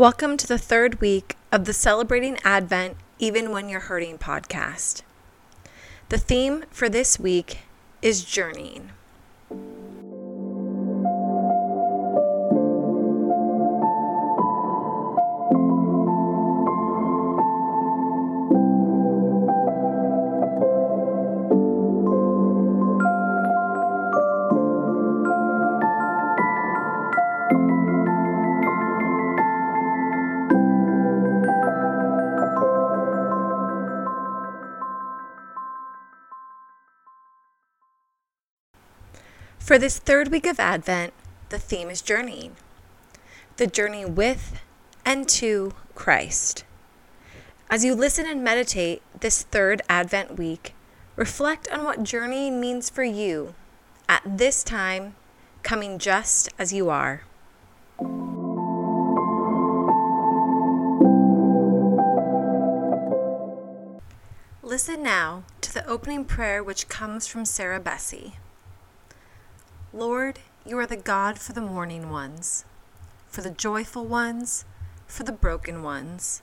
Welcome to the third week of the Celebrating Advent Even When You're Hurting podcast. The theme for this week is journeying. For this third week of Advent, the theme is journeying. The journey with and to Christ. As you listen and meditate this third Advent week, reflect on what journeying means for you at this time, coming just as you are. Listen now to the opening prayer which comes from Sarah Bessey. Lord, you are the God for the mourning ones, for the joyful ones, for the broken ones,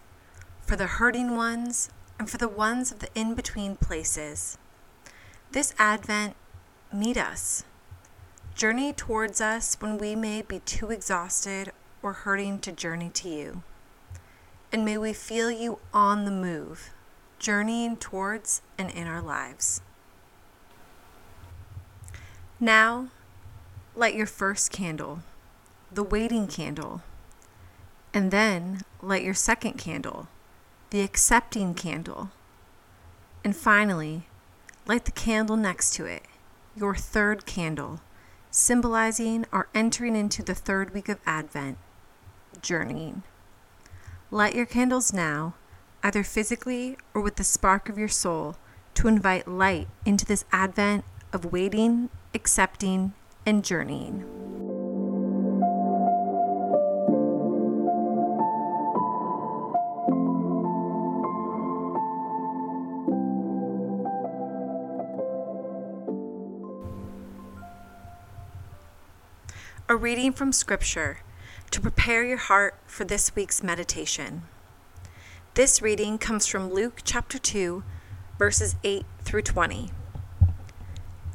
for the hurting ones, and for the ones of the in between places. This Advent, meet us. Journey towards us when we may be too exhausted or hurting to journey to you. And may we feel you on the move, journeying towards and in our lives. Now, light your first candle, the waiting candle, and then light your second candle, the accepting candle. And finally, light the candle next to it, your third candle, symbolizing our entering into the third week of Advent, journeying. Light your candles now, either physically or with the spark of your soul, to invite light into this Advent of waiting, accepting, and journeying. A reading from Scripture to prepare your heart for this week's meditation. This reading comes from Luke chapter 2, verses 8 through 20.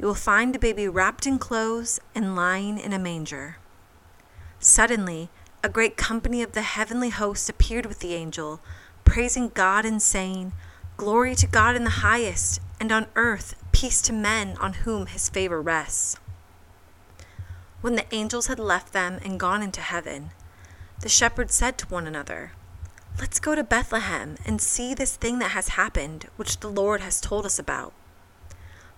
you will find a baby wrapped in clothes and lying in a manger. Suddenly, a great company of the heavenly host appeared with the angel, praising God and saying, Glory to God in the highest, and on earth peace to men on whom his favor rests. When the angels had left them and gone into heaven, the shepherds said to one another, Let's go to Bethlehem and see this thing that has happened, which the Lord has told us about.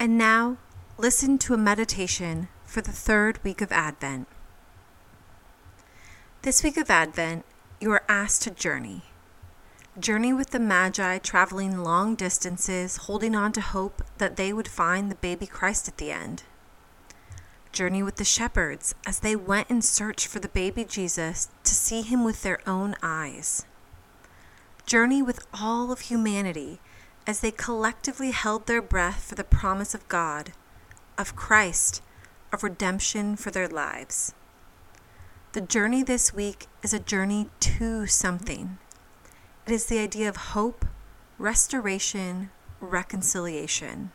And now, listen to a meditation for the third week of Advent. This week of Advent, you are asked to journey. Journey with the Magi traveling long distances, holding on to hope that they would find the baby Christ at the end. Journey with the shepherds as they went in search for the baby Jesus to see him with their own eyes. Journey with all of humanity as they collectively held their breath for the promise of God, of Christ, of redemption for their lives. The journey this week is a journey to something. It is the idea of hope, restoration, reconciliation.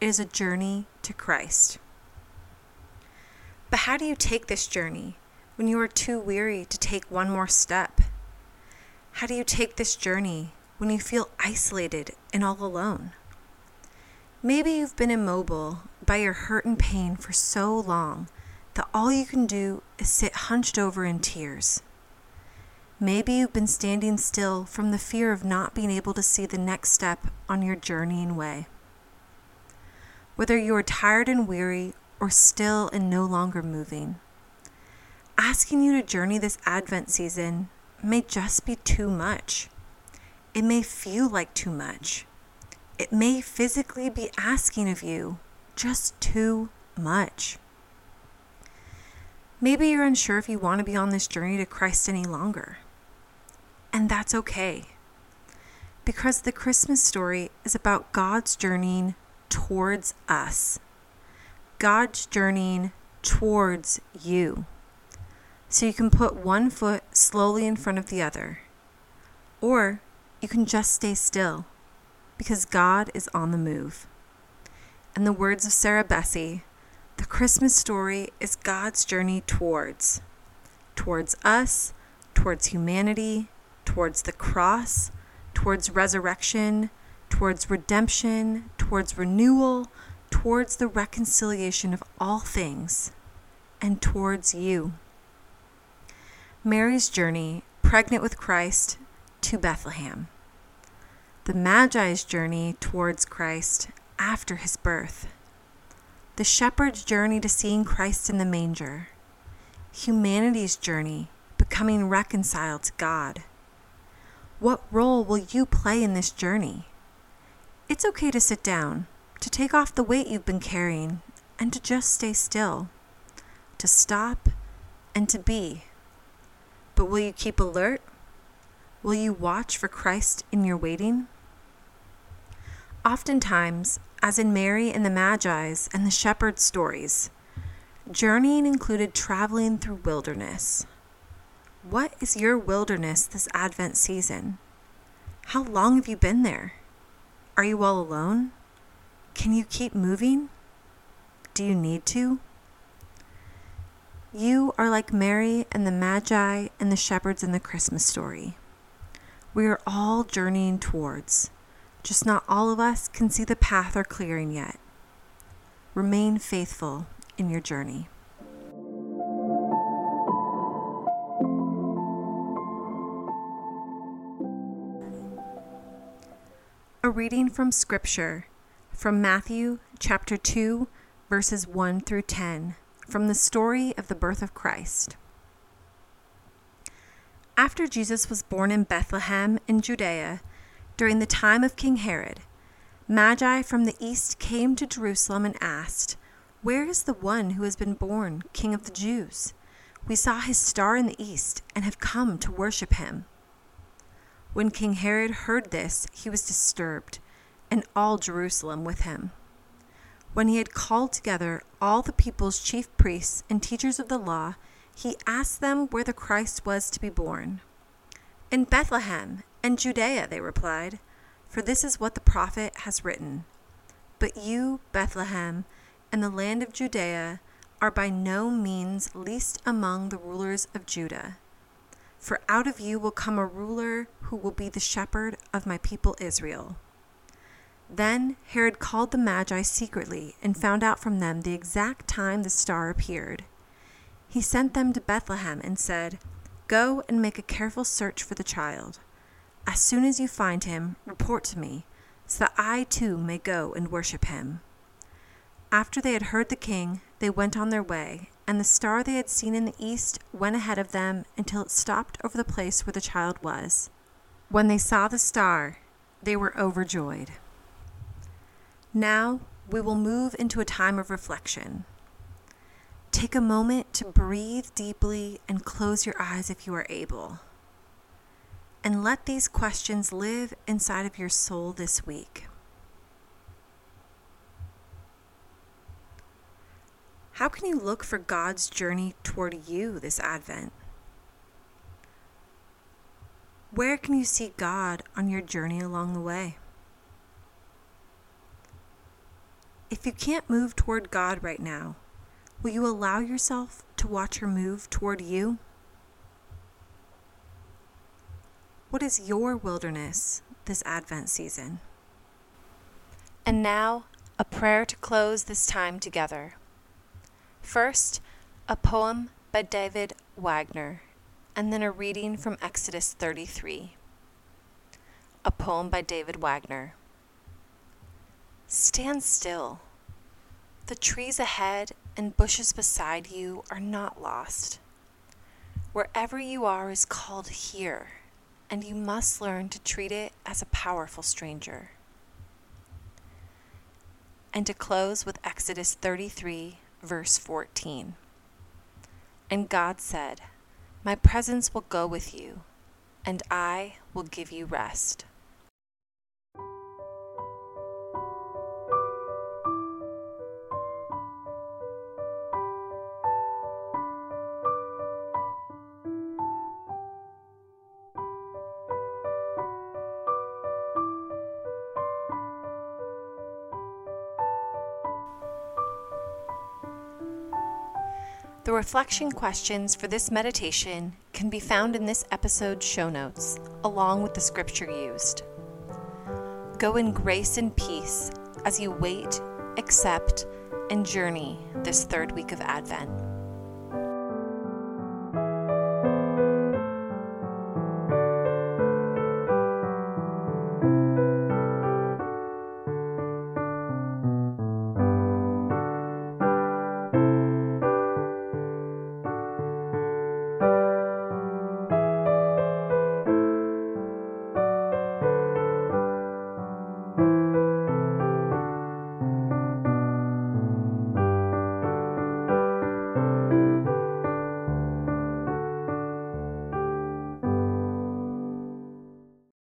It is a journey to Christ. But how do you take this journey when you are too weary to take one more step? How do you take this journey when you feel isolated and all alone? Maybe you've been immobile by your hurt and pain for so long that all you can do is sit hunched over in tears. Maybe you've been standing still from the fear of not being able to see the next step on your journeying way. Whether you are tired and weary or still and no longer moving, asking you to journey this Advent season may just be too much. It may feel like too much. It may physically be asking of you just too much. Maybe you're unsure if you want to be on this journey to Christ any longer. And that's okay. Because the Christmas story is about God's journeying towards us, God's journeying towards you. So you can put one foot slowly in front of the other, or you can just stay still because God is on the move. In the words of Sarah Bessey, the Christmas story is God's journey towards towards us, towards humanity, towards the cross, towards resurrection, towards redemption, towards renewal, towards the reconciliation of all things, and towards you. Mary's journey, pregnant with Christ, to Bethlehem the Magi's journey towards Christ after his birth, the shepherd's journey to seeing Christ in the manger, humanity's journey becoming reconciled to God. What role will you play in this journey? It's okay to sit down, to take off the weight you've been carrying, and to just stay still, to stop and to be. But will you keep alert? Will you watch for Christ in your waiting? Oftentimes, as in Mary and the Magi's and the shepherds' stories, journeying included traveling through wilderness. What is your wilderness this Advent season? How long have you been there? Are you all alone? Can you keep moving? Do you need to? You are like Mary and the Magi and the shepherds in the Christmas story. We are all journeying towards just not all of us can see the path or clearing yet. Remain faithful in your journey. A reading from Scripture from Matthew chapter 2, verses 1 through 10, from the story of the birth of Christ. After Jesus was born in Bethlehem in Judea, during the time of King Herod, Magi from the east came to Jerusalem and asked, Where is the one who has been born King of the Jews? We saw his star in the east and have come to worship him. When King Herod heard this, he was disturbed, and all Jerusalem with him. When he had called together all the people's chief priests and teachers of the law, he asked them where the Christ was to be born. In Bethlehem and Judea, they replied, for this is what the prophet has written. But you, Bethlehem, and the land of Judea, are by no means least among the rulers of Judah. For out of you will come a ruler who will be the shepherd of my people Israel. Then Herod called the Magi secretly and found out from them the exact time the star appeared. He sent them to Bethlehem and said, Go and make a careful search for the child. As soon as you find him, report to me, so that I too may go and worship him. After they had heard the king, they went on their way, and the star they had seen in the east went ahead of them until it stopped over the place where the child was. When they saw the star, they were overjoyed. Now we will move into a time of reflection. Take a moment to breathe deeply and close your eyes if you are able and let these questions live inside of your soul this week. How can you look for God's journey toward you this Advent? Where can you see God on your journey along the way? If you can't move toward God right now, will you allow yourself to watch her move toward you? What is your wilderness this Advent season? And now, a prayer to close this time together. First, a poem by David Wagoner, and then a reading from Exodus 33. A poem by David Wagoner. Stand still. The trees ahead and bushes beside you are not lost. Wherever you are is called here, and you must learn to treat it as a powerful stranger. And to close with Exodus 33, verse 14. And God said, My presence will go with you, and I will give you rest. The reflection questions for this meditation can be found in this episode's show notes, along with the scripture used. Go in grace and peace as you wait, accept, and journey this third week of Advent.